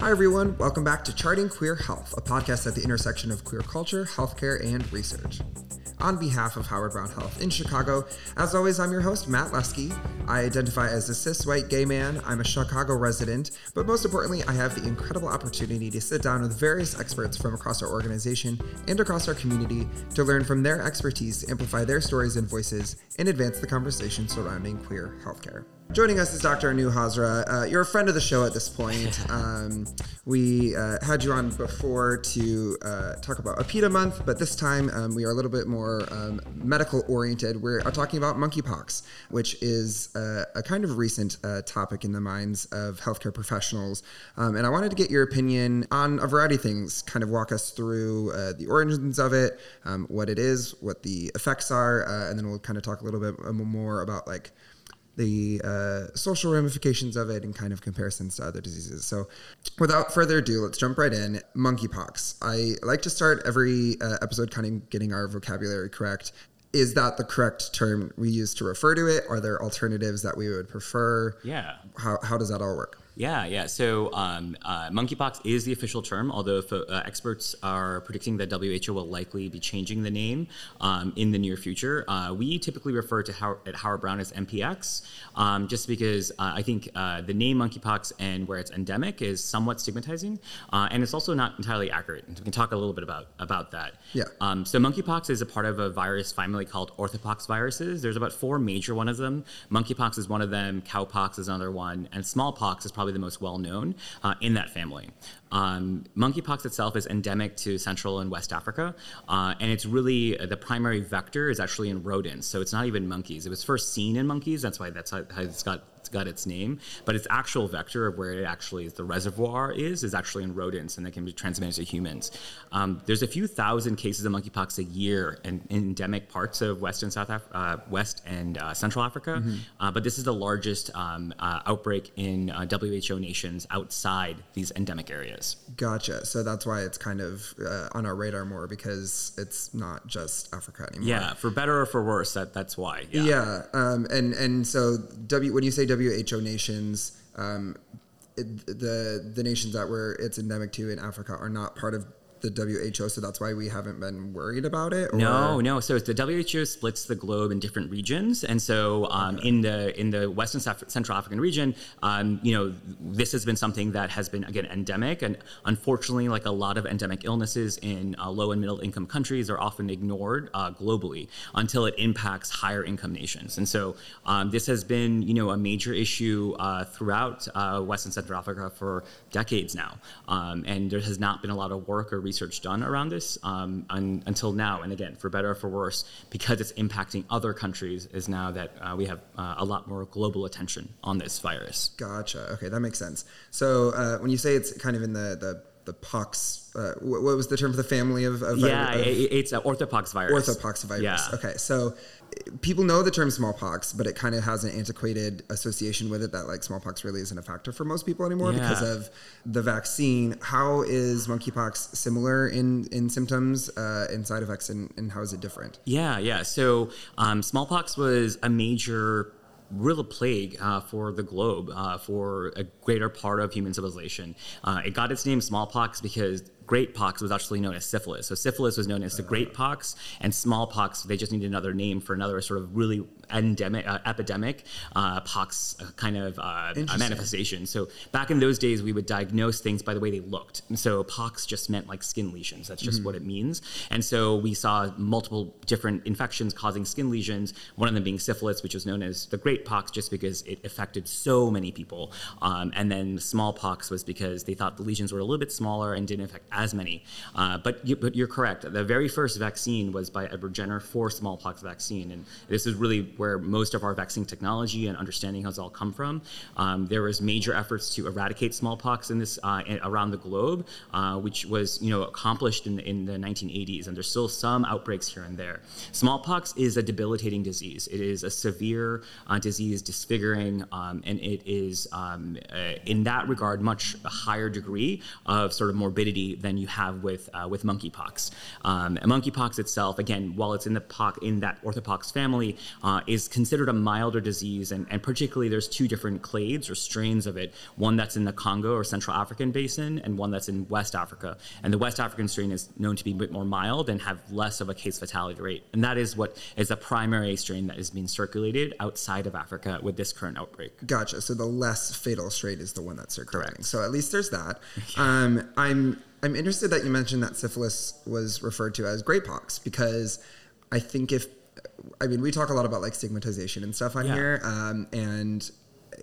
Hi, everyone. Welcome back to Charting Queer Health, a podcast at the intersection of queer culture, healthcare, and research. On behalf of Howard Brown Health in Chicago, as always, I'm your host, Matt Lesky. I identify as a cis white gay man. I'm a Chicago resident, but most importantly, I have the incredible opportunity to sit down with various experts from across our organization and across our community to learn from their expertise amplify their stories and voices and advance the conversation surrounding queer healthcare. Joining us is Dr. Anu Hazra. Uh, you're a friend of the show at this point. Um, we uh, had you on before to uh, talk about APIDA month, but this time um, we are a little bit more um, medical oriented. We're talking about monkeypox, which is uh, a kind of recent uh, topic in the minds of healthcare professionals. Um, and I wanted to get your opinion on a variety of things, kind of walk us through uh, the origins of it, um, what it is, what the effects are, and then we'll kind of talk a little bit more about like the uh, social ramifications of it and kind of comparisons to other diseases. So, without further ado, let's jump right in. Monkeypox. I like to start every uh, episode kind of getting our vocabulary correct. Is that the correct term we use to refer to it? Are there alternatives that we would prefer? Yeah. How, how does that all work? Yeah, yeah. So um, uh, monkeypox is the official term, although uh, experts are predicting that WHO will likely be changing the name um, in the near future. Uh, we typically refer to Howard, at Howard Brown as MPX, um, just because uh, I think uh, the name monkeypox and where it's endemic is somewhat stigmatizing, uh, and it's also not entirely accurate. We can talk a little bit about about that. Yeah. Um, so monkeypox is a part of a virus family called orthopox viruses. There's about four major one of them. Monkeypox is one of them. Cowpox is another one, and smallpox is probably the most well known uh, in that family. Um, monkeypox itself is endemic to Central and West Africa, uh, and it's really uh, the primary vector is actually in rodents. So it's not even monkeys. It was first seen in monkeys. That's why that's how, how it's got got its name, but its actual vector of where it actually is, the reservoir is is actually in rodents, and it can be transmitted to humans. Um, there's a few thousand cases of monkeypox a year in, in endemic parts of West and South Af- uh, West and uh, Central Africa, mm-hmm. uh, but this is the largest um, uh, outbreak in WHO uh, nations outside these endemic areas. Gotcha. So that's why it's kind of uh, on our radar more because it's not just Africa anymore. Yeah, for better or for worse, that that's why. Yeah, yeah um, and and so W when you say WHO nations, um, it, the the nations that were it's endemic to in Africa are not part of the WHO, so that's why we haven't been worried about it. Or? No, no. So the WHO splits the globe in different regions, and so um, okay. in the in the Western Central African region, um, you know, this has been something that has been again endemic, and unfortunately, like a lot of endemic illnesses in uh, low and middle income countries, are often ignored uh, globally until it impacts higher income nations, and so um, this has been you know a major issue uh, throughout uh, West and Central Africa for decades now, um, and there has not been a lot of work or research done around this um, un, until now. And again, for better or for worse, because it's impacting other countries, is now that uh, we have uh, a lot more global attention on this virus. Gotcha. Okay, that makes sense. So uh, when you say it's kind of in the the the pox. Uh, what, was the term for the family of? of yeah, of, it's an orthopox virus. Orthopox virus. Yeah. Okay, so people know the term smallpox, but it kind of has an antiquated association with it that like smallpox really isn't a factor for most people anymore yeah. because of the vaccine. How is monkeypox similar in in symptoms, uh, in side effects, and, and how is it different? Yeah, yeah. So um, smallpox was a major real plague uh, for the globe uh, for a greater part of human civilization. Uh, it got its name smallpox because great pox was actually known as syphilis. So syphilis was known as the great pox, and smallpox they just needed another name for another sort of really endemic, uh, epidemic uh, pox uh, kind of uh, manifestation. So back in those days, we would diagnose things by the way they looked. And so pox just meant like skin lesions. That's just mm-hmm. what it means. And so we saw multiple different infections causing skin lesions. One of them being syphilis, which was known as the great pox, just because it affected so many people. Um, and then smallpox was because they thought the lesions were a little bit smaller and didn't affect as many. Uh, but, you, but you're correct. The very first vaccine was by Edward Jenner for smallpox vaccine, and this is really where most of our vaccine technology and understanding has all come from. Um, there was major efforts to eradicate smallpox in this uh, around the globe, uh, which was you know accomplished in, in the 1980s, and there's still some outbreaks here and there. Smallpox is a debilitating disease. It is a severe uh, disease, disfiguring, um, and it is um, uh, in that regard much higher degree of sort of morbidity than you have with uh, with monkeypox. Um, monkeypox itself, again, while it's in the po- in that orthopox family, uh, is considered a milder disease, and, and particularly there's two different clades or strains of it. One that's in the Congo or Central African basin, and one that's in West Africa. And the West African strain is known to be a bit more mild and have less of a case fatality rate. And that is what is the primary strain that is being circulated outside of Africa with this current outbreak. Gotcha. So the less fatal strain is the one that's circulating. Correct. So at least there's that. Um, I'm I'm interested that you mentioned that syphilis was referred to as pox because I think if I mean we talk a lot about like stigmatization and stuff on Yeah. here, um, and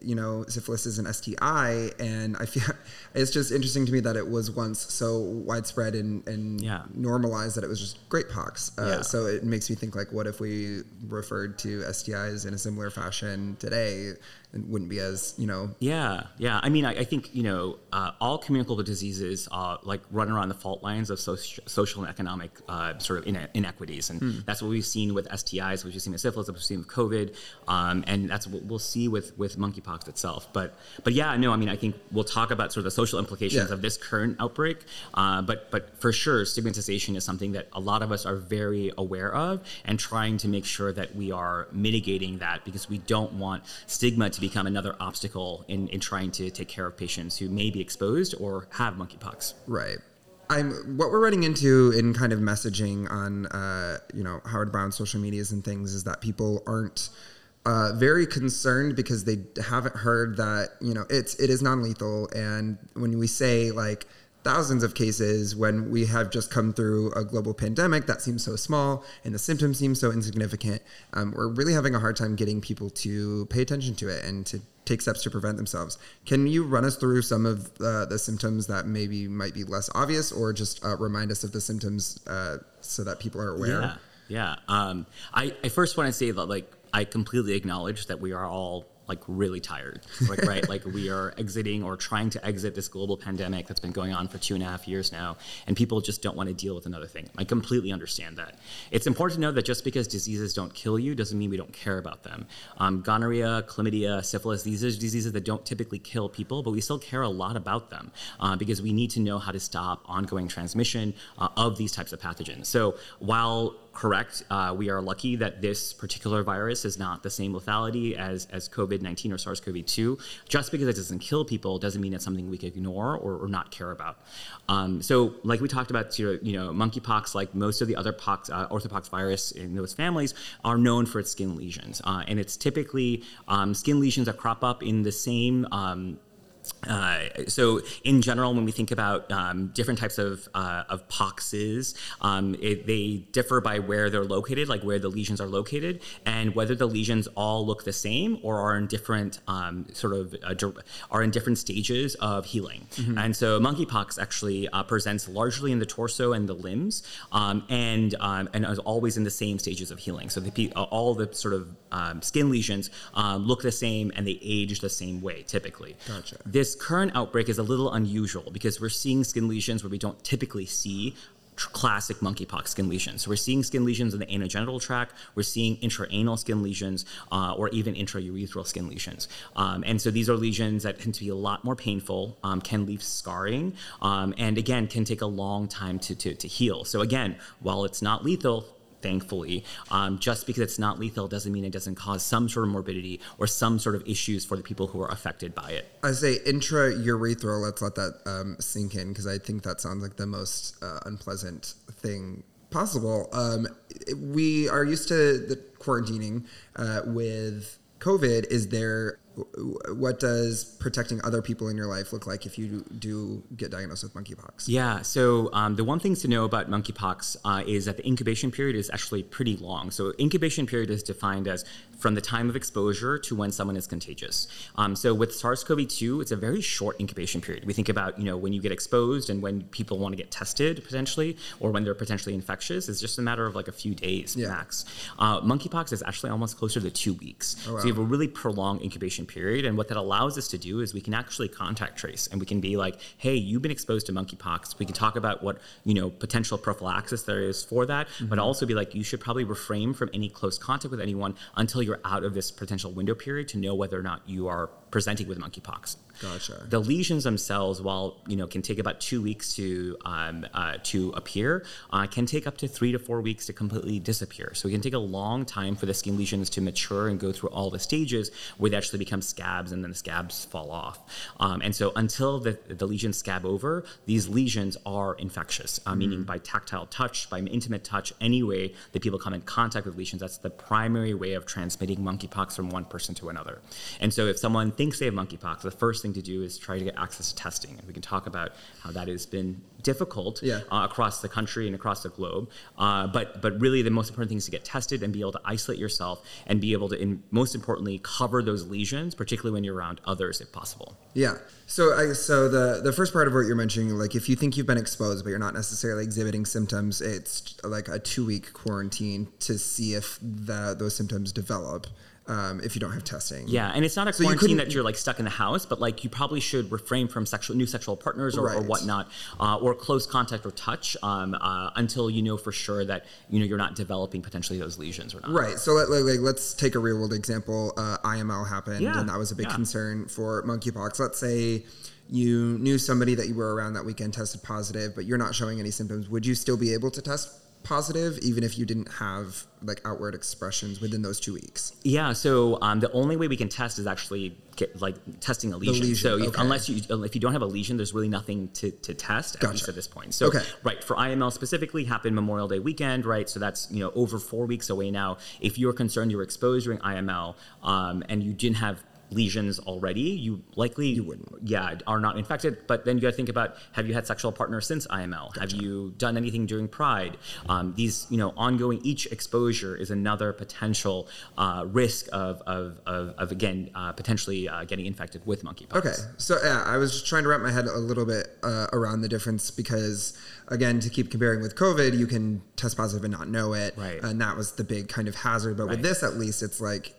you know syphilis is an STI, and I feel it's just interesting to me that it was once so widespread and, and Yeah. normalized that it was just great pox. Uh, Yeah. So it makes me think like, what if we referred to STIs in a similar fashion today? It wouldn't be as you know Yeah, yeah. I mean, I, I think you know uh, all communicable diseases uh, like run around the fault lines of soci- social and economic uh, sort of ine- inequities, and that's what we've seen with STIs, which we've seen with syphilis, which we've seen with COVID, um, and that's what we'll see with with monkeypox itself. But but yeah, no, I mean, I think we'll talk about sort of the social implications Yeah. of this current outbreak, uh, but but for sure, stigmatization is something that a lot of us are very aware of, and trying to make sure that we are mitigating that because we don't want stigma to become another obstacle in, in trying to take care of patients who may be exposed or have monkeypox. Right. I'm what we're running into in kind of messaging on uh, you know Howard Brown social medias and things is that people aren't uh, very concerned because they haven't heard that you know it's it is non-lethal and when we say like thousands of cases when we have just come through a global pandemic that seems so small and the symptoms seem so insignificant um, we're really having a hard time getting people to pay attention to it and to take steps to prevent themselves can you run us through some of uh, the symptoms that maybe might be less obvious or just uh, remind us of the symptoms uh, so that people are aware Yeah, yeah. Um, I, I first want to say that like I completely acknowledge that we are all like really tired, like right, like we are exiting or trying to exit this global pandemic that's been going on for two and a half years now, and people just don't want to deal with another thing. I completely understand that. It's important to know that just because diseases don't kill you doesn't mean we don't care about them. Um, gonorrhea, chlamydia, syphilis, these are diseases that don't typically kill people, but we still care a lot about them uh, because we need to know how to stop ongoing transmission uh, of these types of pathogens. So while correct. Uh, we are lucky that this particular virus is not the same lethality as, as COVID 19 or SARS CoV 2. Just because it doesn't kill people doesn't mean it's something we can ignore or, or not care about. Um, so, like we talked about, you know, monkeypox, like most of the other pox, uh, orthopox virus in those families, are known for its skin lesions. Uh, and it's typically um, skin lesions that crop up in the same. Um, uh, so in general, when we think about um, different types of, uh, of poxes, um, it, they differ by where they're located, like where the lesions are located, and whether the lesions all look the same or are in different um, sort of uh, are in different stages of healing. And so monkeypox actually uh, presents largely in the torso and the limbs, um, and um, and is always in the same stages of healing. So the, uh, all the sort of um, skin lesions look the same and they age the same way typically. Gotcha. This current outbreak is a little unusual because we're seeing skin lesions where we don't typically see classic monkeypox skin lesions. So we're seeing skin lesions in the anogenital tract, we're seeing intraanal skin lesions, uh, or even intraurethral skin lesions. Um, and so these are lesions that tend to be a lot more painful, um, can leave scarring, um, and again, can take a long time to, to, to heal. So again, while it's not lethal, thankfully. Um, just because it's not lethal doesn't mean it doesn't cause some sort of morbidity or some sort of issues for the people who are affected by it. I say intraurethral. Let's let that um, sink in because I think that sounds like the most uh, unpleasant thing possible. Um, we are used to the quarantining uh, with COVID. Is there what does protecting other people in your life look like if you do get diagnosed with monkeypox? Yeah. So um, the one things to know about monkeypox uh, is that the incubation period is actually pretty long. So incubation period is defined as from the time of exposure to when someone is contagious. Um, so with SARS-CoV-2, it's a very short incubation period. We think about you know when you get exposed and when people want to get tested potentially, or when they're potentially infectious. It's just a matter of like a few days Yeah. max. Uh, monkeypox is actually almost closer to two weeks. wow. So you have a really prolonged incubation period. And what that allows us to do is we can actually contact trace and we can be like, hey, you've been exposed to monkeypox. We can talk about what, you know, potential prophylaxis there is for that, mm-hmm. but also be like, you should probably refrain from any close contact with anyone until you're out of this potential window period to know whether or not you are presenting with monkeypox. Gotcha. The lesions themselves, while you know, can take about two weeks to um, uh, to appear, uh, can take up to three to four weeks to completely disappear. So it can take a long time for the skin lesions to mature and go through all the stages where they actually become scabs and then the scabs fall off. Um, and so until the, the lesions scab over, these lesions are infectious, uh, mm meaning by tactile touch, by intimate touch, any way that people come in contact with lesions. That's the primary way of transmitting monkeypox from one person to another. And so if someone thinks they have monkeypox, the first thing to do is try to get access to testing. And we can talk about how that has been difficult yeah. uh, across the country and across the globe. Uh, but but really, the most important thing is to get tested and be able to isolate yourself and be able to, in, most importantly, cover those lesions, particularly when you're around others, if possible. Yeah. So I so the the first part of what you're mentioning, like if you think you've been exposed but you're not necessarily exhibiting symptoms, it's like a two week quarantine to see if the, those symptoms develop um, if you don't have testing. Yeah, and it's not a so quarantine you that you're like stuck in the house, but like you probably should refrain from sexual new sexual partners or, right. or whatnot, uh, or close contact or touch um, uh, until you know for sure that you know you're not developing potentially those lesions or not. Right. So let, like, let's take a real world example. Uh, IML happened, yeah. and that was a big yeah. concern for monkeypox. Let's say you knew somebody that you were around that weekend tested positive, but you're not showing any symptoms. Would you still be able to test positive even if you didn't have like outward expressions within those two weeks yeah so um, the only way we can test is actually get like testing a lesion, lesion. so okay. unless you if you don't have a lesion there's really nothing to, to test gotcha. at least at this point so okay. right for iml specifically happened memorial day weekend right so that's you know over four weeks away now if you're concerned you were exposed during iml um, and you didn't have lesions already, you likely you wouldn't. Yeah, are not infected. But then you got to think about: Have you had sexual partners since IML? Gotcha. Have you done anything during Pride? Um, these, you know, ongoing. Each exposure is another potential uh, risk of, of, of, of again uh, potentially uh, getting infected with monkeypox. Okay, so yeah, I was just trying to wrap my head a little bit uh, around the difference because again, to keep comparing with COVID, you can test positive and not know it, right. and that was the big kind of hazard. But right. with this, at least, it's like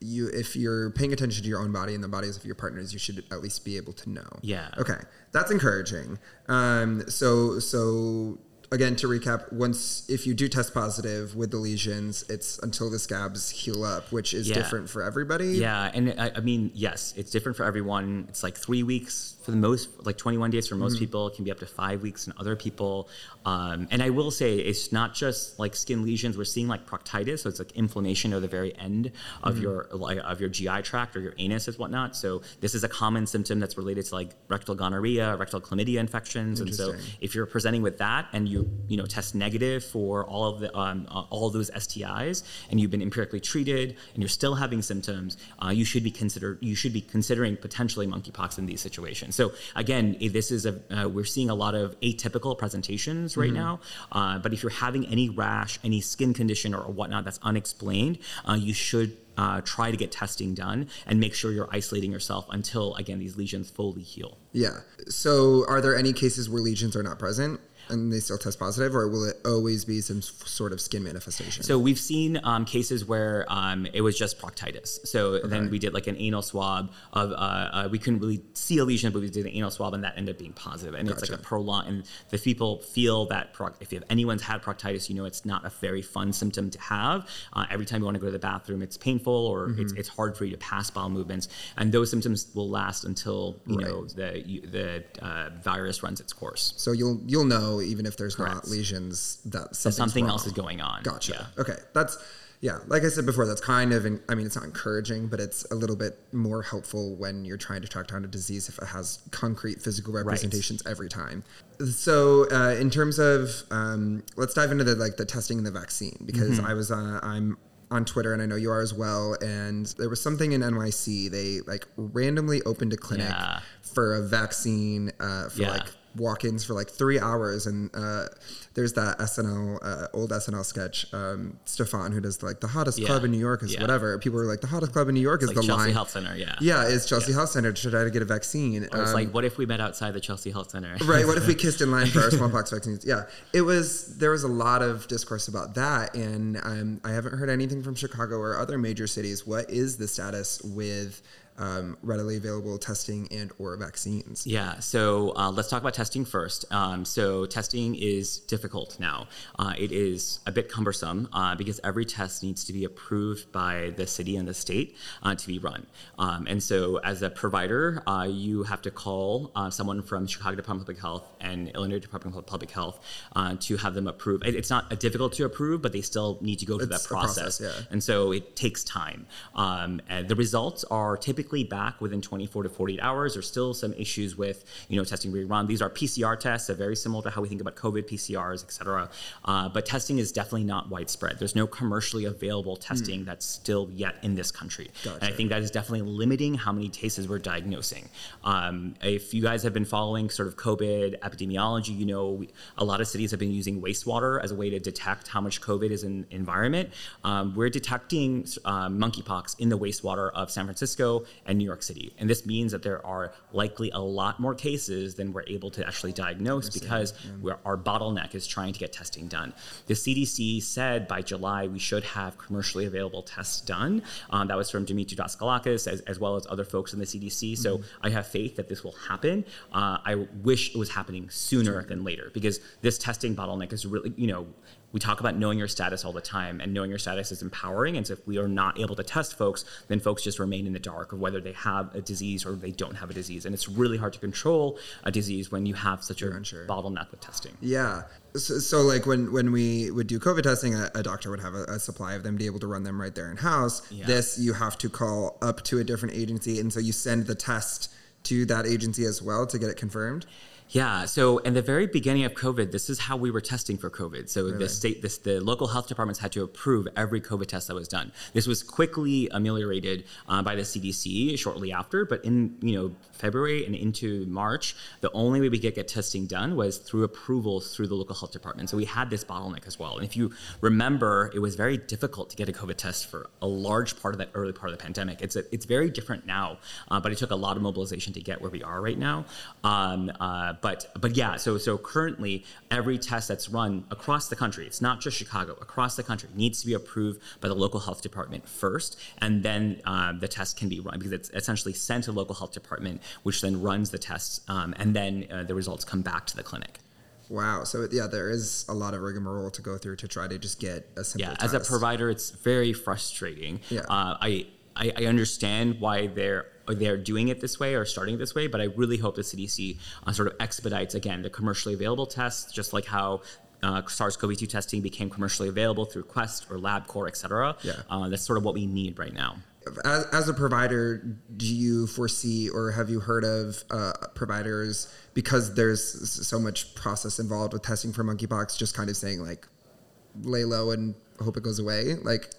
you if you're paying attention to your own body and the bodies of your partners, you should at least be able to know. Yeah. Okay, that's encouraging. Um, so so again to recap once if you do test positive with the lesions it's until the scabs heal up which is yeah. different for everybody yeah and I, I, mean yes it's different for everyone it's like three weeks for the most like 21 days for most mm-hmm. people it can be up to five weeks in other people. Um, and i will say it's not just like skin lesions. We're seeing like proctitis so it's like inflammation of the very end of mm-hmm. your like, of your gi tract or your anus and whatnot. So this is a common symptom that's related to like rectal gonorrhea rectal chlamydia infections. And so if you're presenting with that and you you know test negative for all of the um, uh, all those stis and you've been empirically treated and you're still having symptoms uh, you should be considered you should be considering potentially monkeypox in these situations so again, this is a uh, we're seeing a lot of atypical presentations right mm-hmm. now. Uh, but if you're having any rash, any skin condition or whatnot that's unexplained, uh, you should uh, try to get testing done and make sure you're isolating yourself until again these lesions fully heal. Yeah. So, are there any cases where lesions are not present? And they still test positive, or will it always be some sort of skin manifestation? So we've seen um, cases where um, it was just proctitis. So okay. then we did like an anal swab of uh, uh, we couldn't really see a lesion, but we did an anal swab, and that ended up being positive. And gotcha. it's like a prolonged. And the people feel that proc- if anyone's had proctitis, you know it's not a very fun symptom to have. Uh, every time you want to go to the bathroom, it's painful or mm-hmm. it's, it's hard for you to pass bowel movements, and those symptoms will last until you right. know the you, the uh, virus runs its course. So you'll you'll know even if there's Correct. not lesions that something else is going on. Gotcha. Yeah. Okay, that's yeah. Like I said before, that's kind of in, I mean, it's not encouraging, but it's a little bit more helpful when you're trying to track down a disease if it has concrete physical representations right. every time. So uh, in terms of um, let's dive into the like the testing and the vaccine because mm-hmm. I was uh, I'm on Twitter, and I know you are as well. And there was something in NYC. They like randomly opened a clinic yeah. for a vaccine uh, for yeah. like walk-ins for like three hours and uh, there's that snl uh, old snl sketch um, Stefon who does like the hottest yeah. club in new york is yeah. whatever. People are like the hottest club in new york it's is like the chelsea line. Health center yeah. Yeah it's chelsea yeah. health center. To try to get a vaccine? Or it's um, like what if we met outside the chelsea health center? Right what if we kissed in line for our smallpox vaccines? Yeah it was there was a lot of discourse about that and um, i haven't heard anything from chicago or other major cities. What is the status with um, readily available testing and or vaccines. Yeah, so uh, let's talk about testing first. Um, so testing is difficult now. Uh, it is a bit cumbersome uh, because every test needs to be approved by the city and the state uh, to be run. Um, and so as a provider, uh, you have to call uh, someone from Chicago Department of Public Health and Illinois Department of Public Health to have them approve. It's not difficult to approve, but they still need to go through it's that process. process yeah. And so it takes time. Um, the results are typically back within 24 to 48 hours. There's still some issues with you know testing being run. These are PCR tests, so very similar to how we think about COVID PCRs, et cetera. Uh, but testing is definitely not widespread. There's no commercially available testing mm. that's still yet in this country. Gotcha. And I think that is definitely limiting how many cases we're diagnosing. Um, if you guys have been following sort of COVID epidemiology, you know we, a lot of cities have been using wastewater as a way to detect how much COVID is in environment. Um, we're detecting uh, monkeypox in the wastewater of San Francisco and New York City. And this means that there are likely a lot more cases than we're able to actually diagnose because our bottleneck is trying to get testing done. The CDC said by July we should have commercially available tests done. Um, that was from Dimitri Daskalakis as, as, well as other folks in the CDC. So mm-hmm. I have faith that this will happen. Uh, I wish it was happening sooner than later because this testing bottleneck is really, you know, we talk about knowing your status all the time, and knowing your status is empowering. And so, if we are not able to test folks, then folks just remain in the dark of whether they have a disease or they don't have a disease. And it's really hard to control a disease when you have such a unsure. bottleneck with testing. Yeah. So, so, like when when we would do COVID testing, a, a doctor would have a, a, supply of them, be able to run them right there in house. Yeah. This you have to call up to a different agency, and so you send the test to that agency as well to get it confirmed. Yeah. So in the very beginning of COVID, this is how we were testing for COVID. So really? the state, this, the local health departments had to approve every COVID test that was done. This was quickly ameliorated uh, by the CDC shortly after, but in you know February and into March, the only way we could get testing done was through approvals through the local health department. So we had this bottleneck as well. And if you remember, it was very difficult to get a COVID test for a large part of that early part of the pandemic. It's a, it's very different now, uh, but it took a lot of mobilization to get where we are right now. Um, uh, but but yeah, so so currently every test that's run across the country, it's not just Chicago, across the country, needs to be approved by the local health department first, and then uh, the test can be run because it's essentially sent to local health department, which then runs the tests, um, and then uh, the results come back to the clinic. Wow. So yeah, there is a lot of rigmarole to go through to try to just get a simple. Yeah, test. as a provider, it's very frustrating. Yeah. Uh, I, I I understand why they're they're doing it this way or starting this way, but I really hope the CDC uh, sort of expedites again the commercially available tests, just like how uh, SARS-CoV-2 testing became commercially available through Quest or LabCorp, et cetera. Yeah. Uh, that's sort of what we need right now. As, as, a provider, do you foresee or have you heard of uh, providers because there's so much process involved with testing for monkeypox, just kind of saying like, lay low and hope it goes away? Like,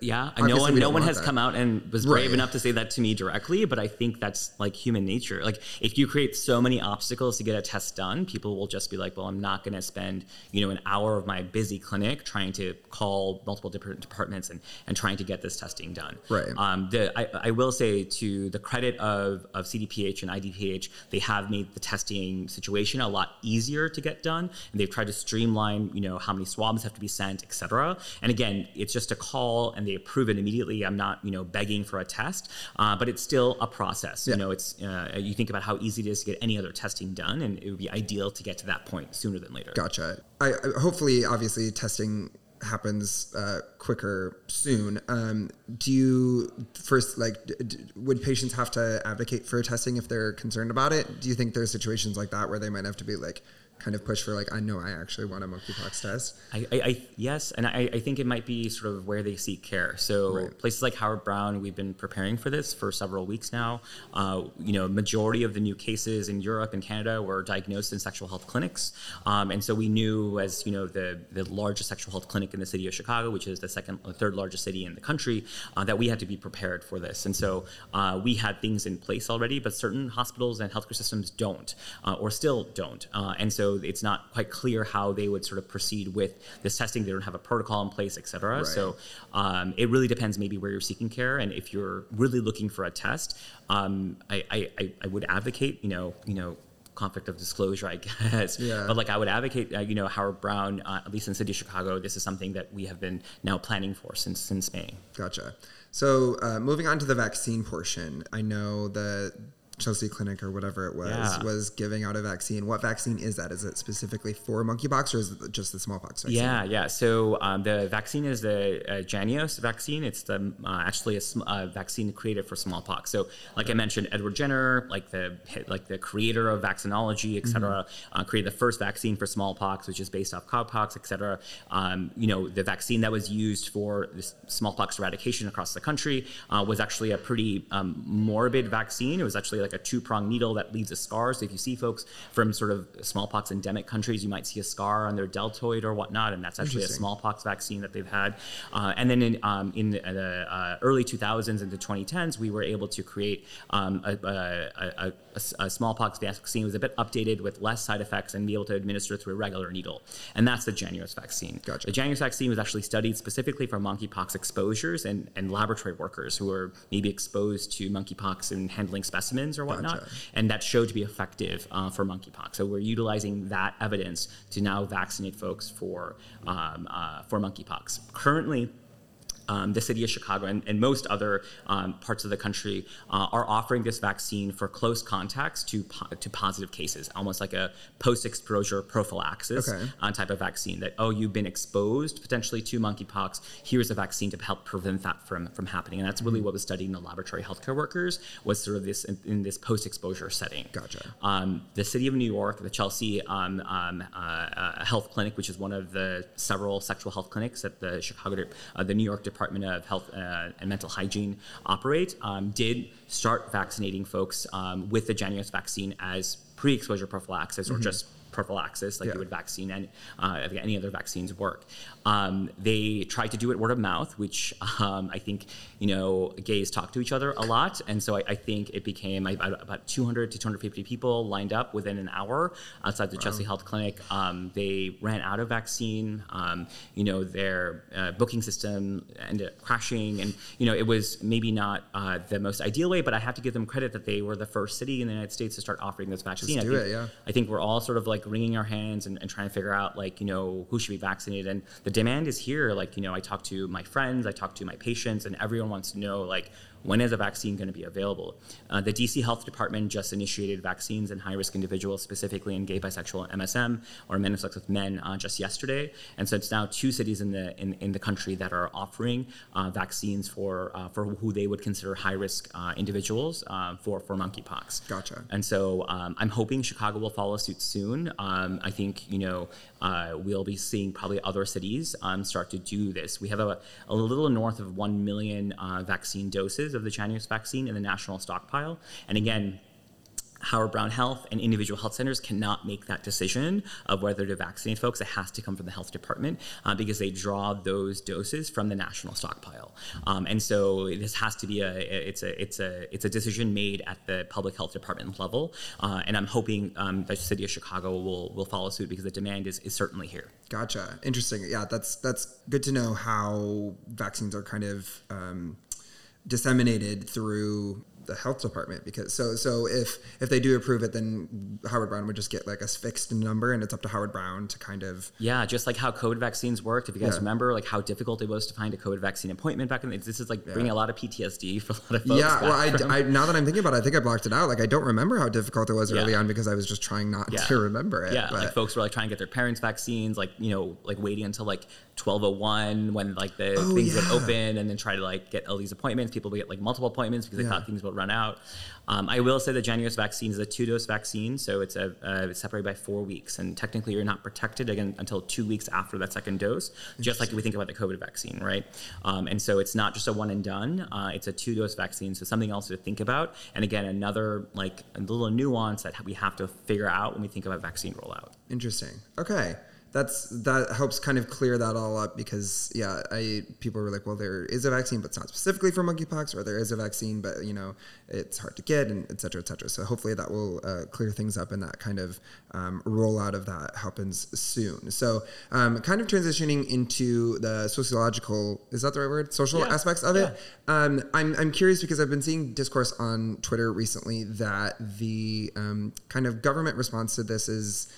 yeah, no one, no one has that. come out and was brave right. enough to say that to me directly. But I think that's like human nature. Like if you create so many obstacles to get a test done, people will just be like, "Well, I'm not going to spend you know an hour of my busy clinic trying to call multiple different departments and and trying to get this testing done." Right. Um, the, I, I will say to the credit of of CDPH and IDPH, they have made the testing situation a lot easier to get done, and they've tried to streamline you know how many swabs have to be sent, et cetera. And again, it's just a call and they approve it immediately. I'm not, you know, begging for a test, uh, but it's still a process. Yeah. You know, it's uh, you think about how easy it is to get any other testing done, and it would be ideal to get to that point sooner than later. Gotcha. I, hopefully, obviously, testing happens uh, quicker soon. Um, do you first like d- would patients have to advocate for testing if they're concerned about it? Do you think there's situations like that where they might have to be like, kind of push for like I know I actually want a monkeypox test. I, I, I yes, and I, I think it might be sort of where they seek care. So right. places like Howard Brown, we've been preparing for this for several weeks now. Uh, you know, majority of the new cases in Europe and Canada were diagnosed in sexual health clinics, um, and so we knew as you know the the largest sexual health clinic in the city of Chicago, which is the second or third largest city in the country, uh, that we had to be prepared for this. And so uh, we had things in place already, but certain hospitals and healthcare systems don't, uh, or still don't, uh, and so it's not quite clear how they would sort of proceed with this testing. They don't have a protocol in place, et cetera. Right. So um, it really depends maybe where you're seeking care, and if you're really looking for a test, um, I, I, I would advocate, you know, you know, conflict of disclosure, I guess. Yeah. But like I would advocate, uh, you know, Howard Brown, uh, at least in the city of Chicago, this is something that we have been now planning for since since May. Gotcha. So uh, moving on to the vaccine portion, I know the Chelsea Clinic or whatever it was Yeah. was giving out a vaccine. What vaccine is that? Is it specifically for monkeypox or is it just the smallpox vaccine? Yeah, yeah. So um, the vaccine is the uh, JYNNEOS vaccine. It's the uh, actually a sm- uh, vaccine created for smallpox. So, like I mentioned, Edward Jenner, like the like the creator of vaccinology, et cetera, uh, created the first vaccine for smallpox, which is based off cowpox, et cetera. Um, you know, the vaccine that was used for this smallpox eradication across the country uh, was actually a pretty um, morbid vaccine. It was actually like a two-pronged needle that leaves a scar. So if you see folks from sort of smallpox endemic countries, you might see a scar on their deltoid or whatnot, and that's actually a smallpox vaccine that they've had. Uh, and then in, um, in the uh, early 2000s into 2010s, we were able to create um, a, a, a, a, smallpox vaccine that was a bit updated with less side effects and be able to administer through a regular needle. And that's the JYNNEOS vaccine. Gotcha. The JYNNEOS vaccine was actually studied specifically for monkeypox exposures and, and laboratory workers who were maybe exposed to monkeypox in handling specimens or whatnot. Gotcha. And that showed to be effective uh, for monkeypox. So we're utilizing that evidence to now vaccinate folks for, um, uh, for monkeypox. Currently, um, the city of Chicago and, and most other um, parts of the country uh, are offering this vaccine for close contacts to po- to positive cases, almost like a post-exposure prophylaxis Okay. uh, type of vaccine. That oh, you've been exposed potentially to monkeypox. Here's a vaccine to help prevent that from from happening. And that's Mm-hmm. really what was studied in the laboratory healthcare workers was sort of this in, in this post-exposure setting. Gotcha. Um, the city of New York, the Chelsea um, um, uh, uh, Health Clinic, which is one of the several sexual health clinics at the Chicago, uh, the New York Department of Health uh, and Mental Hygiene operate, um, did start vaccinating folks um, with the JYNNEOS vaccine as pre-exposure prophylaxis or just prophylaxis, like Yeah. you would vaccine and uh, any other vaccines work. Um, they tried to do it word of mouth, which um, I think you know gays talk to each other a lot, and so I, I think it became about, about 200 to 250 people lined up within an hour outside the Chelsea Health Clinic. Um, they ran out of vaccine. Um, you know their uh, booking system ended up crashing, and you know it was maybe not uh, the most ideal way, but I have to give them credit that they were the first city in the United States to start offering this vaccine. I do think- it, yeah. I think we're all sort of like wringing our hands and, and trying to figure out like you know who should be vaccinated and the demand is here. Like you know I talk to my friends I talk to my patients and everyone wants to know like when is a vaccine going to be available uh, the DC Health Department just initiated vaccines in high risk individuals specifically in gay bisexual MSM or men of sex with men uh, just yesterday and so it's now two cities in the in, in the country that are offering uh, vaccines for uh, for who they would consider high risk uh, individuals uh, for for monkeypox Gotcha. and so um, I'm hoping Chicago will follow suit soon. Um, I think you know uh, we'll be seeing probably other cities um, start to do this. We have a, a little north of one million uh, vaccine doses of the JYNNEOS vaccine in the national stockpile, and again. Howard Brown Health and individual health centers cannot make that decision of whether to vaccinate folks. It has to come from the health department uh, because they draw those doses from the national stockpile. Um, and so this has to be a it's a it's a it's a decision made at the public health department level. Uh, and I'm hoping um, the city of Chicago will will follow suit because the demand is, is certainly here. Gotcha. Interesting. Yeah, that's that's good to know how vaccines are kind of um, disseminated through the health department because so so if if they do approve it then Howard Brown would just get like a fixed number and it's up to Howard Brown to kind of Yeah, just like how COVID vaccines worked. If you guys Yeah. remember, like how difficult it was to find a COVID vaccine appointment back in the, this is like bringing a lot of PTSD for a lot of folks. yeah well I, from- I now that I'm thinking about it I think I blocked it out like I don't remember how difficult it was Yeah. early on because I was just trying not Yeah. to remember it Yeah, but like folks were like trying to get their parents' vaccines, like you know, like waiting until like twelve oh one when like the Oh, things would open, and then try to like get all these appointments. People would get like multiple appointments because they Yeah. thought things would run out. Um, I will say the JYNNEOS vaccine is a two dose vaccine, so it's a separated by four weeks, and technically you're not protected again until two weeks after that second dose, just like we think about the COVID vaccine, right? Um, and so it's not just a one and done; uh, it's a two dose vaccine, so something else to think about. And again, another like a little nuance that we have to figure out when we think about vaccine rollout. Interesting. Okay. That's that helps kind of clear that all up because yeah, I people were like, well, there is a vaccine, but it's not specifically for monkeypox, or there is a vaccine, but you know, it's hard to get, and et cetera, et cetera. So hopefully that will uh, clear things up, and that kind of um, rollout of that happens soon. So um, kind of transitioning into the sociological is that the right word? Social Yeah. aspects of it. Um, I'm I'm curious because I've been seeing discourse on Twitter recently that the um, kind of government response to this is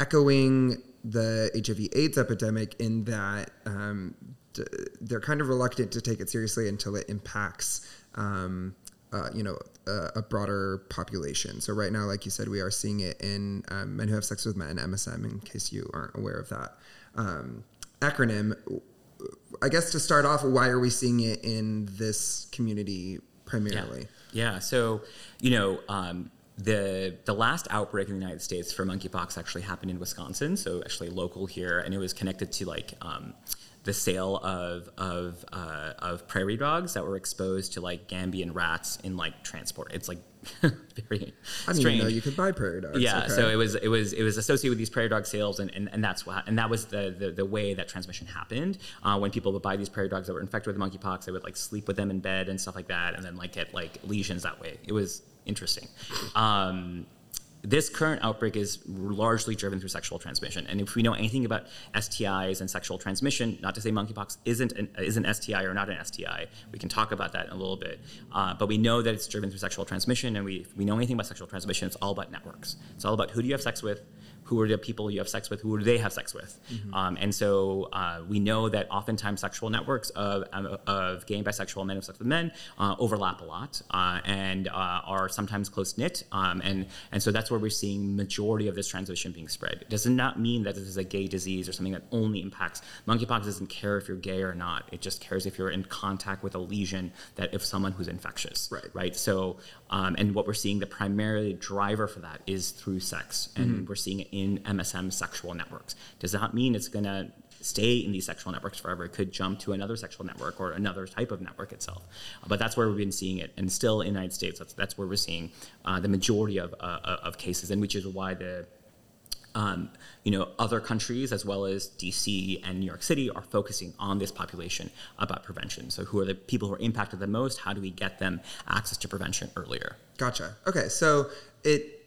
echoing the HIV/AIDS epidemic in that um, d- they're kind of reluctant to take it seriously until it impacts. Um, uh, you know, a, a broader population. So right now, like you said, we are seeing it in um, men who have sex with men, MSM. In case you aren't aware of that um, acronym, I guess to start off, why are we seeing it in this community primarily? Yeah. yeah. So, you know, um, the the last outbreak in the United States for monkeypox actually happened in Wisconsin, so actually local here, and it was connected to like um, the sale of of uh, of prairie dogs that were exposed to like Gambian rats in like transport. It's like very I didn't strange. even know you could buy prairie dogs. Yeah, Okay. so it was it was it was associated with these prairie dog sales, and, and, and that's what and that was the, the, the way that transmission happened. Uh, when people would buy these prairie dogs that were infected with monkeypox, they would like sleep with them in bed and stuff like that, and then like get like lesions that way. It was interesting. Um, this current outbreak is largely driven through sexual transmission, and if we know anything about STIs and sexual transmission, not to say monkeypox isn't an, is an STI or not an STI, we can talk about that in a little bit. Uh, but we know that it's driven through sexual transmission, and we if we know anything about sexual transmission. It's all about networks. It's all about who do you have sex with, who are the people you have sex with, who do they have sex with, um, and so uh, we know that oftentimes sexual networks of, um, of gay and bisexual men have sex with men uh, overlap a lot uh, and uh, are sometimes close knit, um, and and so that's where we're seeing majority of this transmission being spread. It does not mean that this is a gay disease or something that only impacts monkeypox. Doesn't care if you're gay or not. It just cares if you're in contact with a lesion that if someone who's infectious, Right. right? So, um, and what we're seeing, the primary driver for that is through sex, and we're seeing it in MSM sexual networks. Does that mean it's going to stay in these sexual networks forever? It could jump to another sexual network or another type of network itself. But that's where we've been seeing it, and still in the United States, that's, that's where we're seeing uh, the majority of, uh, of cases, and which is why the um, you know, other countries as well as DC and New York City are focusing on this population about prevention. So, who are the people who are impacted the most? How do we get them access to prevention earlier? Gotcha. Okay, so it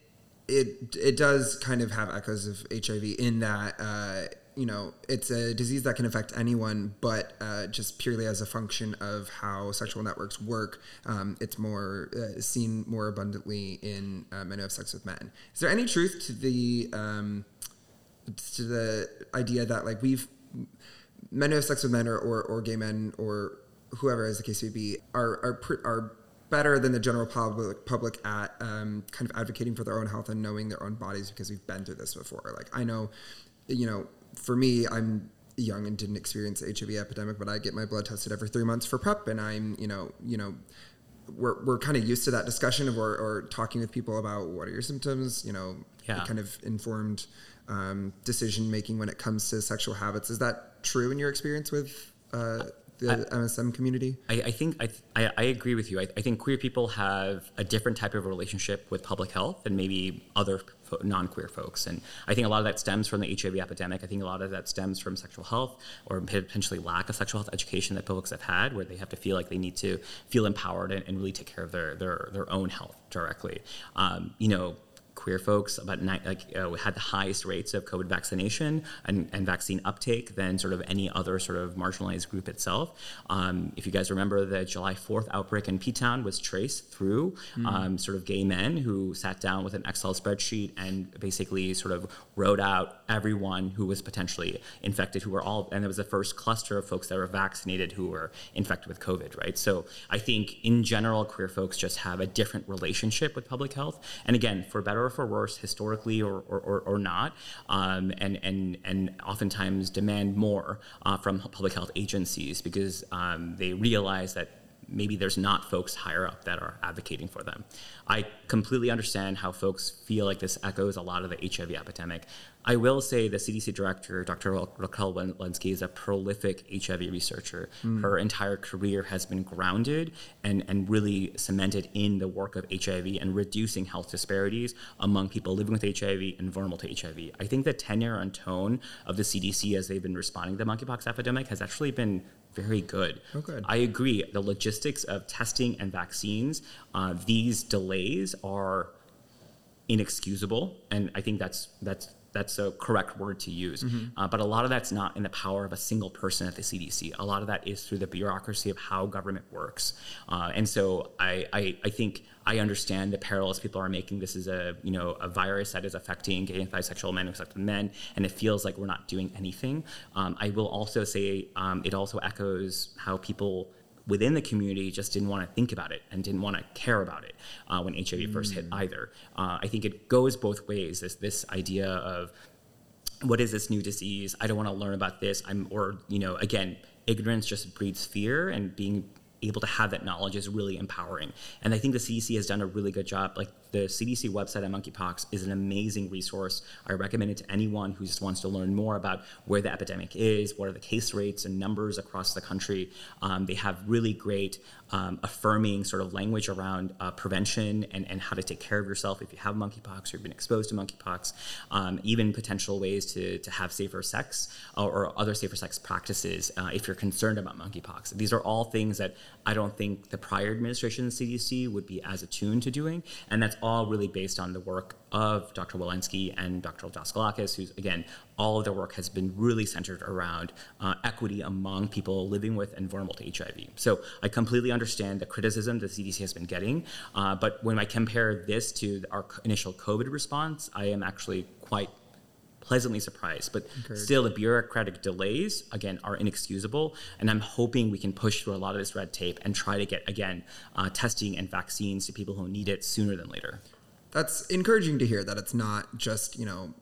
it it does kind of have echoes of HIV in that uh, you know it's a disease that can affect anyone, but uh, just purely as a function of how sexual networks work, um, it's more uh, seen more abundantly in uh, men who have sex with men. Is there any truth to the um, to the idea that like we've men who have sex with men or, or, or gay men or whoever as the case may be are are, are better than the general public public at um, kind of advocating for their own health and knowing their own bodies because we've been through this before. Like I know, you know, for me, I'm young and didn't experience the HIV epidemic, but I get my blood tested every three months for PrEP, and I'm you know you know we're, we're kind of used to that discussion of or, or talking with people about what are your symptoms, you know, Yeah. kind of informed um, decision making when it comes to sexual habits. Is that true in your experience with uh, the MSM community? I, I think I, I, I agree with you. I, I think queer people have a different type of relationship with public health than maybe other fo- non-queer folks, and I think a lot of that stems from the HIV epidemic. I think a lot of that stems from sexual health or potentially lack of sexual health education that folks have had, where they have to feel like they need to feel empowered and, and really take care of their their, their own health directly. Um, you know queer folks about ni- like uh, had the highest rates of COVID vaccination and, and vaccine uptake than sort of any other sort of marginalized group itself. Um, if you guys remember, the July 4th outbreak in P Town was traced through um, sort of gay men who sat down with an Excel spreadsheet and basically sort of wrote out everyone who was potentially infected, who were all, and it was the first cluster of folks that were vaccinated who were infected with COVID, right? So I think in general, queer folks just have a different relationship with public health. And again, for better or for worse, historically or, or, or, or not, um, and, and, and oftentimes demand more uh, from public health agencies because um, they realize that maybe there's not folks higher up that are advocating for them. I completely understand how folks feel like this echoes a lot of the HIV epidemic. I will say the CDC director, Dr. Rochelle Walensky, is a prolific HIV researcher. Mm. Her entire career has been grounded and, and really cemented in the work of HIV and reducing health disparities among people living with HIV and vulnerable to HIV. I think the tenure and tone of the CDC as they've been responding to the monkeypox epidemic has actually been very good. Oh, good. I agree. The logistics of testing and vaccines, uh, these delays are inexcusable, and I think that's that's that's a correct word to use. Mm-hmm. Uh, but a lot of that's not in the power of a single person at the CDC. A lot of that is through the bureaucracy of how government works. Uh, and so I, I, I, think I understand the parallels people are making. This is a you know a virus that is affecting gay and bisexual men, affecting men, and it feels like we're not doing anything. Um, I will also say um, it also echoes how people within the community just didn't want to think about it and didn't want to care about it uh, when HIV mm. first hit mm. either. Uh, I think it goes both ways. This this idea of what is this new disease? I don't want to learn about this. I'm or you know again ignorance just breeds fear and being able to have that knowledge is really empowering. And I think the CDC has done a really good job. Like the CDC website on monkeypox is an amazing resource. I recommend it to anyone who just wants to learn more about where the epidemic is, what are the case rates and numbers across the country. Um, they have really great um, affirming sort of language around uh, prevention and, and how to take care of yourself if you have monkeypox or you've been exposed to monkeypox, um, even potential ways to, to have safer sex or, or other safer sex practices uh, if you're concerned about monkeypox. These are all things that I don't think the prior administration of the CDC would be as attuned to doing, and that's all really based on the work of Dr. Walensky and Dr. Daskalakis, who's, again, all of their work has been really centered around uh, equity among people living with and vulnerable to HIV. So I completely understand the criticism the CDC has been getting, uh, but when I compare this to our initial COVID response, I am actually quite pleasantly surprised. But still, the bureaucratic delays, again, are inexcusable. And I'm hoping we can push through a lot of this red tape and try to get, again, uh, testing and vaccines to people who need it sooner than later. That's encouraging to hear that it's not just, you know,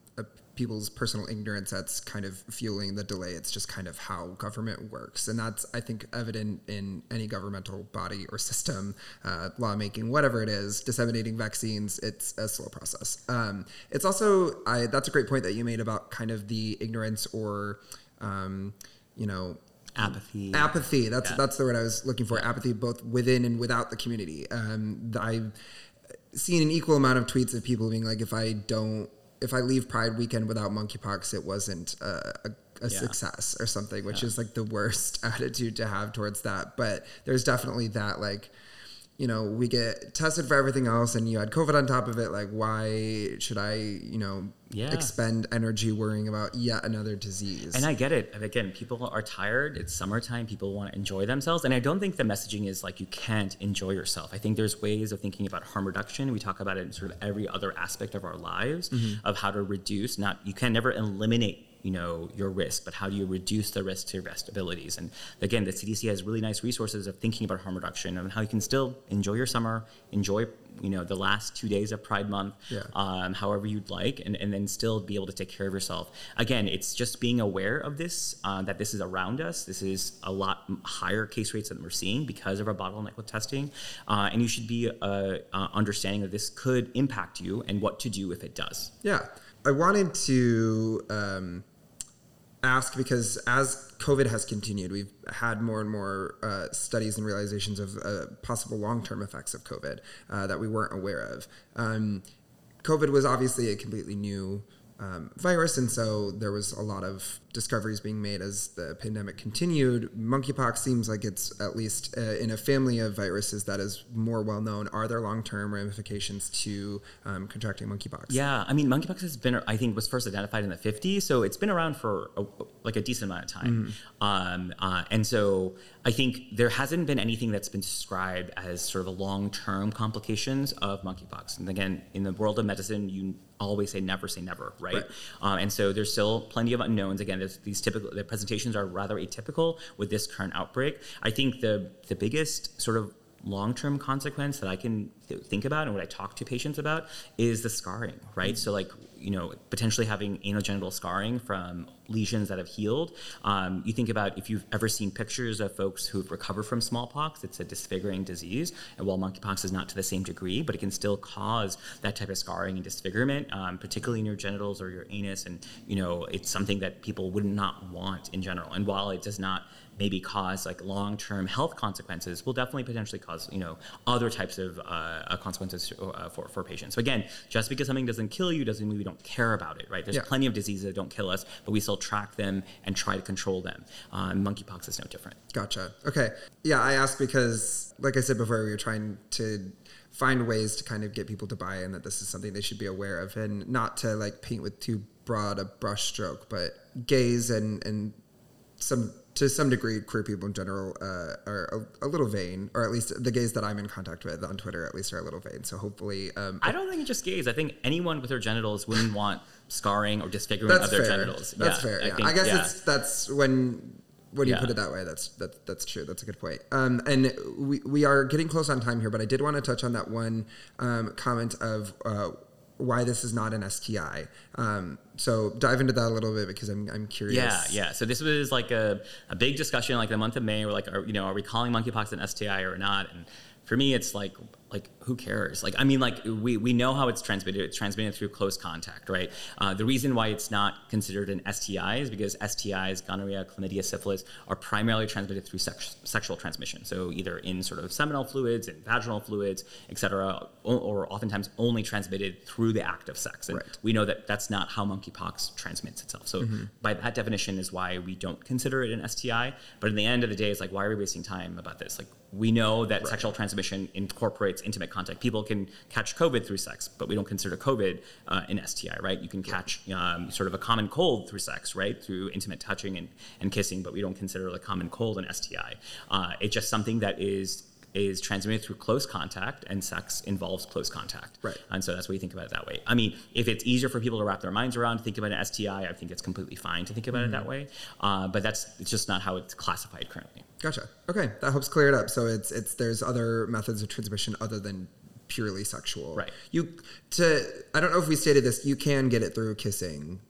people's personal ignorance that's kind of fueling the delay. It's just kind of how government works. And that's, I think, evident in any governmental body or system, uh, lawmaking, whatever it is, disseminating vaccines. It's a slow process. Um, it's also, I, that's a great point that you made about kind of the ignorance or, um, you know, apathy apathy that's yeah. that's the word i was looking for apathy both within and without the community um, i've seen an equal amount of tweets of people being like if i don't if I leave Pride weekend without monkeypox, it wasn't a, a, a yeah. success or something, which yeah. is like the worst attitude to have towards that. But there's definitely that like you know, we get tested for everything else and you had COVID on top of it. Like, why should I, you know, yeah. expend energy worrying about yet another disease? And I get it. Again, people are tired. It's summertime. People want to enjoy themselves. And I don't think the messaging is like you can't enjoy yourself. I think there's ways of thinking about harm reduction. We talk about it in sort of every other aspect of our lives mm-hmm. of how to reduce, not, you can never eliminate you know your risk, but how do you reduce the risk to your best abilities? And again, the CDC has really nice resources of thinking about harm reduction and how you can still enjoy your summer, enjoy you know the last two days of Pride Month, yeah. um, however you'd like, and, and then still be able to take care of yourself. Again, it's just being aware of this, uh, that this is around us. This is a lot higher case rates than we're seeing because of our bottleneck with testing, uh, and you should be uh, uh understanding that this could impact you and what to do if it does. Yeah. I wanted to um, ask because as COVID has continued, we've had more and more uh, studies and realizations of uh, possible long term effects of COVID uh, that we weren't aware of. Um, COVID was obviously a completely new um, virus, and so there was a lot of discoveries being made as the pandemic continued. Monkeypox seems like it's at least uh, in a family of viruses that is more well known. Are there long term ramifications to um, contracting monkeypox? Yeah, I mean, monkeypox has been, I think, was first identified in the 50s, so it's been around for a, like a decent amount of time. Mm-hmm. Um, uh, and so I think there hasn't been anything that's been described as sort of a long term complications of monkeypox. And again, in the world of medicine, you always say never say never, right? right. Uh, and so there's still plenty of unknowns. Again, these typical the presentations are rather atypical with this current outbreak. I think the the biggest sort of long-term consequence that I can th- think about and what I talk to patients about is the scarring, right? Mm-hmm. So like, you know, potentially having anogenital scarring from lesions that have healed. Um, you think about if you've ever seen pictures of folks who've recovered from smallpox, it's a disfiguring disease. And while monkeypox is not to the same degree, but it can still cause that type of scarring and disfigurement, um, particularly in your genitals or your anus. And, you know, it's something that people would not want in general. And while it does not maybe cause like long-term health consequences will definitely potentially cause you know other types of uh, consequences uh, for, for patients. So again just because something doesn't kill you doesn't mean we don't care about it right? There's yeah. plenty of diseases that don't kill us but we still track them and try to control them. Uh, monkeypox is no different. Gotcha. Okay. Yeah i asked because like i said before we were trying to find ways to kind of get people to buy in that this is something they should be aware of and not to like paint with too broad a brushstroke but gays and and some to some degree, queer people in general uh, are a, a, little vain, or at least the gays that I'm in contact with on Twitter, at least, are a little vain. So hopefully, um, I don't think it's just gays. I think anyone with their genitals wouldn't want scarring or disfigurement of their fair. genitals. That's yeah, fair. Yeah. I, think, I guess yeah. it's that's when when you put it that way, that's that's that's true. That's a good point. Um, and we we are getting close on time here, but I did want to touch on that one um, comment of. Uh, why this is not an STI. Um, so dive into that a little bit because I'm, I'm curious. Yeah, yeah. So this was like a, a big discussion like the month of May. We're like, are, you know, are we calling monkeypox an STI or not? And for me, it's like like who cares? Like i mean like we, we know how it's transmitted it's transmitted through close contact right? Uh, the reason why it's not considered an sti is because stis gonorrhea chlamydia syphilis are primarily transmitted through sex, sexual transmission. So either in sort of seminal fluids and vaginal fluids etc or, or oftentimes only transmitted through the act of sex. And right. we know that that's not how monkeypox transmits itself. So mm-hmm. by that definition is why we don't consider it an sti but in the end of the day it's like why are we wasting time about this? Like we know that right. sexual transmission incorporates intimate contact. People can catch COVID through sex, but we don't consider COVID uh, an STI, right? You can catch um, sort of a common cold through sex, right? Through intimate touching and, and kissing, but we don't consider the common cold an STI. Uh, it's just something that is is transmitted through close contact, and sex involves close contact. Right. And so that's why you think about it that way. I mean, if it's easier for people to wrap their minds around to think about an STI, I think it's completely fine to think about mm-hmm. it that way. Uh, but that's it's just not how it's classified currently. Gotcha. Okay, that helps clear it up. So it's it's there's other methods of transmission other than purely sexual. Right. You to I don't know if we stated this. You can get it through kissing.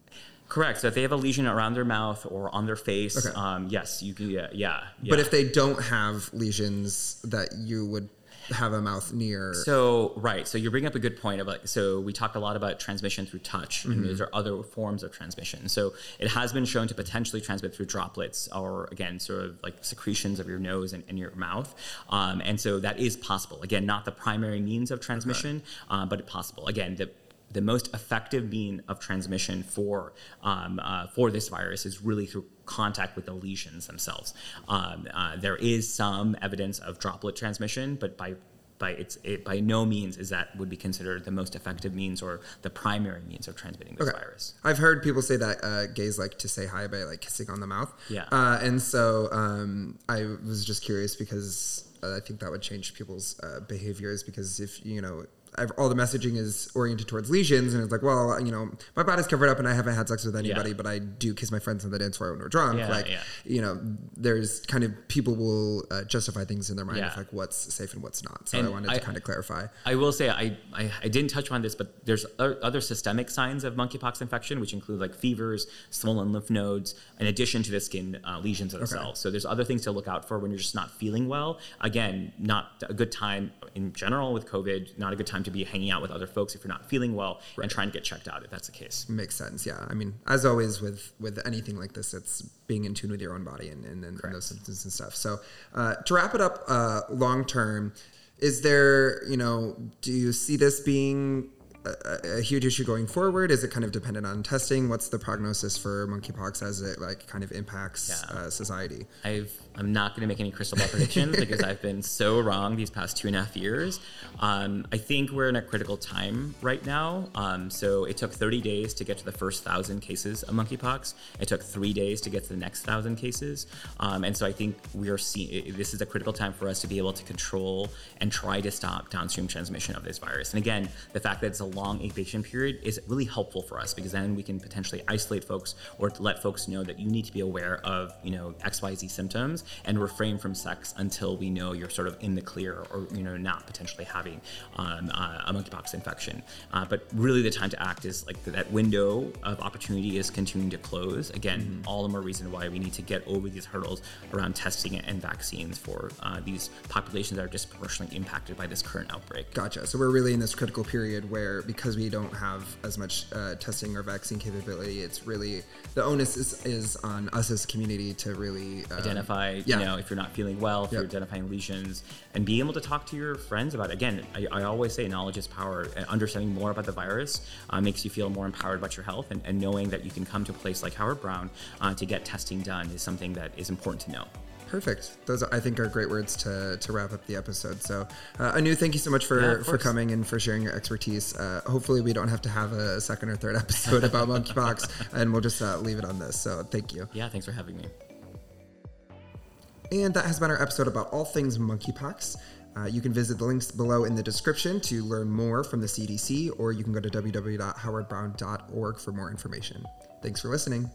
Correct. So if they have a lesion around their mouth or on their face, okay. um, yes, you can. Yeah, yeah, yeah. But if they don't have lesions that you would have a mouth near. So right. So you bring up a good point about. So we talk a lot about transmission through touch, mm-hmm. and those are other forms of transmission. So it has been shown to potentially transmit through droplets, or again, sort of like secretions of your nose and, and your mouth. Um, and so that is possible. Again, not the primary means of transmission, okay. uh, but possible. Again, the the most effective mean of transmission for um, uh, for this virus is really through contact with the lesions themselves. Um, uh, there is some evidence of droplet transmission, but by by its it, by no means is that would be considered the most effective means or the primary means of transmitting this okay. virus. I've heard people say that uh, gays like to say hi by like kissing on the mouth. Yeah, uh, and so um, I was just curious because. Uh, I think that would change people's uh, behaviors because if you know all the messaging is oriented towards lesions, and it's like, well, you know, my body's covered up, and I haven't had sex with anybody, yeah. but I do kiss my friends on the dance floor when we're drunk. Yeah, like, yeah. you know, there's kind of people will uh, justify things in their mind of like what's safe and what's not. So and I wanted I, to kind of clarify. I will say I, I, I didn't touch on this, but there's other systemic signs of monkeypox infection, which include like fevers, swollen lymph nodes, in addition to the skin uh, lesions themselves. Okay. So there's other things to look out for when you're just not feeling well. Again, not a good time in general with COVID. Not a good time to be hanging out with other folks if you're not feeling well right. and trying to get checked out if that's the case. Makes sense. Yeah. I mean, as always with with anything like this, it's being in tune with your own body and, and, and those symptoms and stuff. So uh, to wrap it up, uh, long term, is there you know do you see this being a, a, huge issue going forward? Is it kind of dependent on testing? What's the prognosis for monkeypox as it like kind of impacts yeah. uh, society? I've I'm not going to make any crystal ball predictions because I've been so wrong these past two and a half years. Um, I think we're in a critical time right now. Um, so it took 30 days to get to the first thousand cases of monkeypox. It took three days to get to the next thousand cases. Um, and so I think we are seeing this is a critical time for us to be able to control and try to stop downstream transmission of this virus. And again, the fact that it's a long incubation period is really helpful for us because then we can potentially isolate folks or let folks know that you need to be aware of you know XYZ symptoms and refrain from sex until we know you're sort of in the clear or you know not potentially having um, uh, a monkeypox infection. Uh, but really, the time to act is like that window of opportunity is continuing to close. Again, mm-hmm. all the more reason why we need to get over these hurdles around testing and vaccines for uh, these populations that are disproportionately impacted by this current outbreak. Gotcha. So we're really in this critical period where because we don't have as much uh, testing or vaccine capability, it's really the onus is, is on us as a community to really uh, identify. Yeah. You know, if you're not feeling well, if yep. you're identifying lesions, and be able to talk to your friends about it. Again, I, I always say knowledge is power. Understanding more about the virus uh, makes you feel more empowered about your health, and, and, knowing that you can come to a place like Howard Brown uh, to get testing done is something that is important to know. Perfect. Those I think are great words to, to wrap up the episode. So, uh, Anu, thank you so much for, yeah, for coming and for sharing your expertise. Uh, hopefully, we don't have to have a second or third episode about monkeypox, and we'll just uh, leave it on this. So, thank you. Yeah, thanks for having me. And that has been our episode about all things monkeypox. Uh, you can visit the links below in the description to learn more from the CDC, or you can go to www.howardbrown.org for more information. Thanks for listening.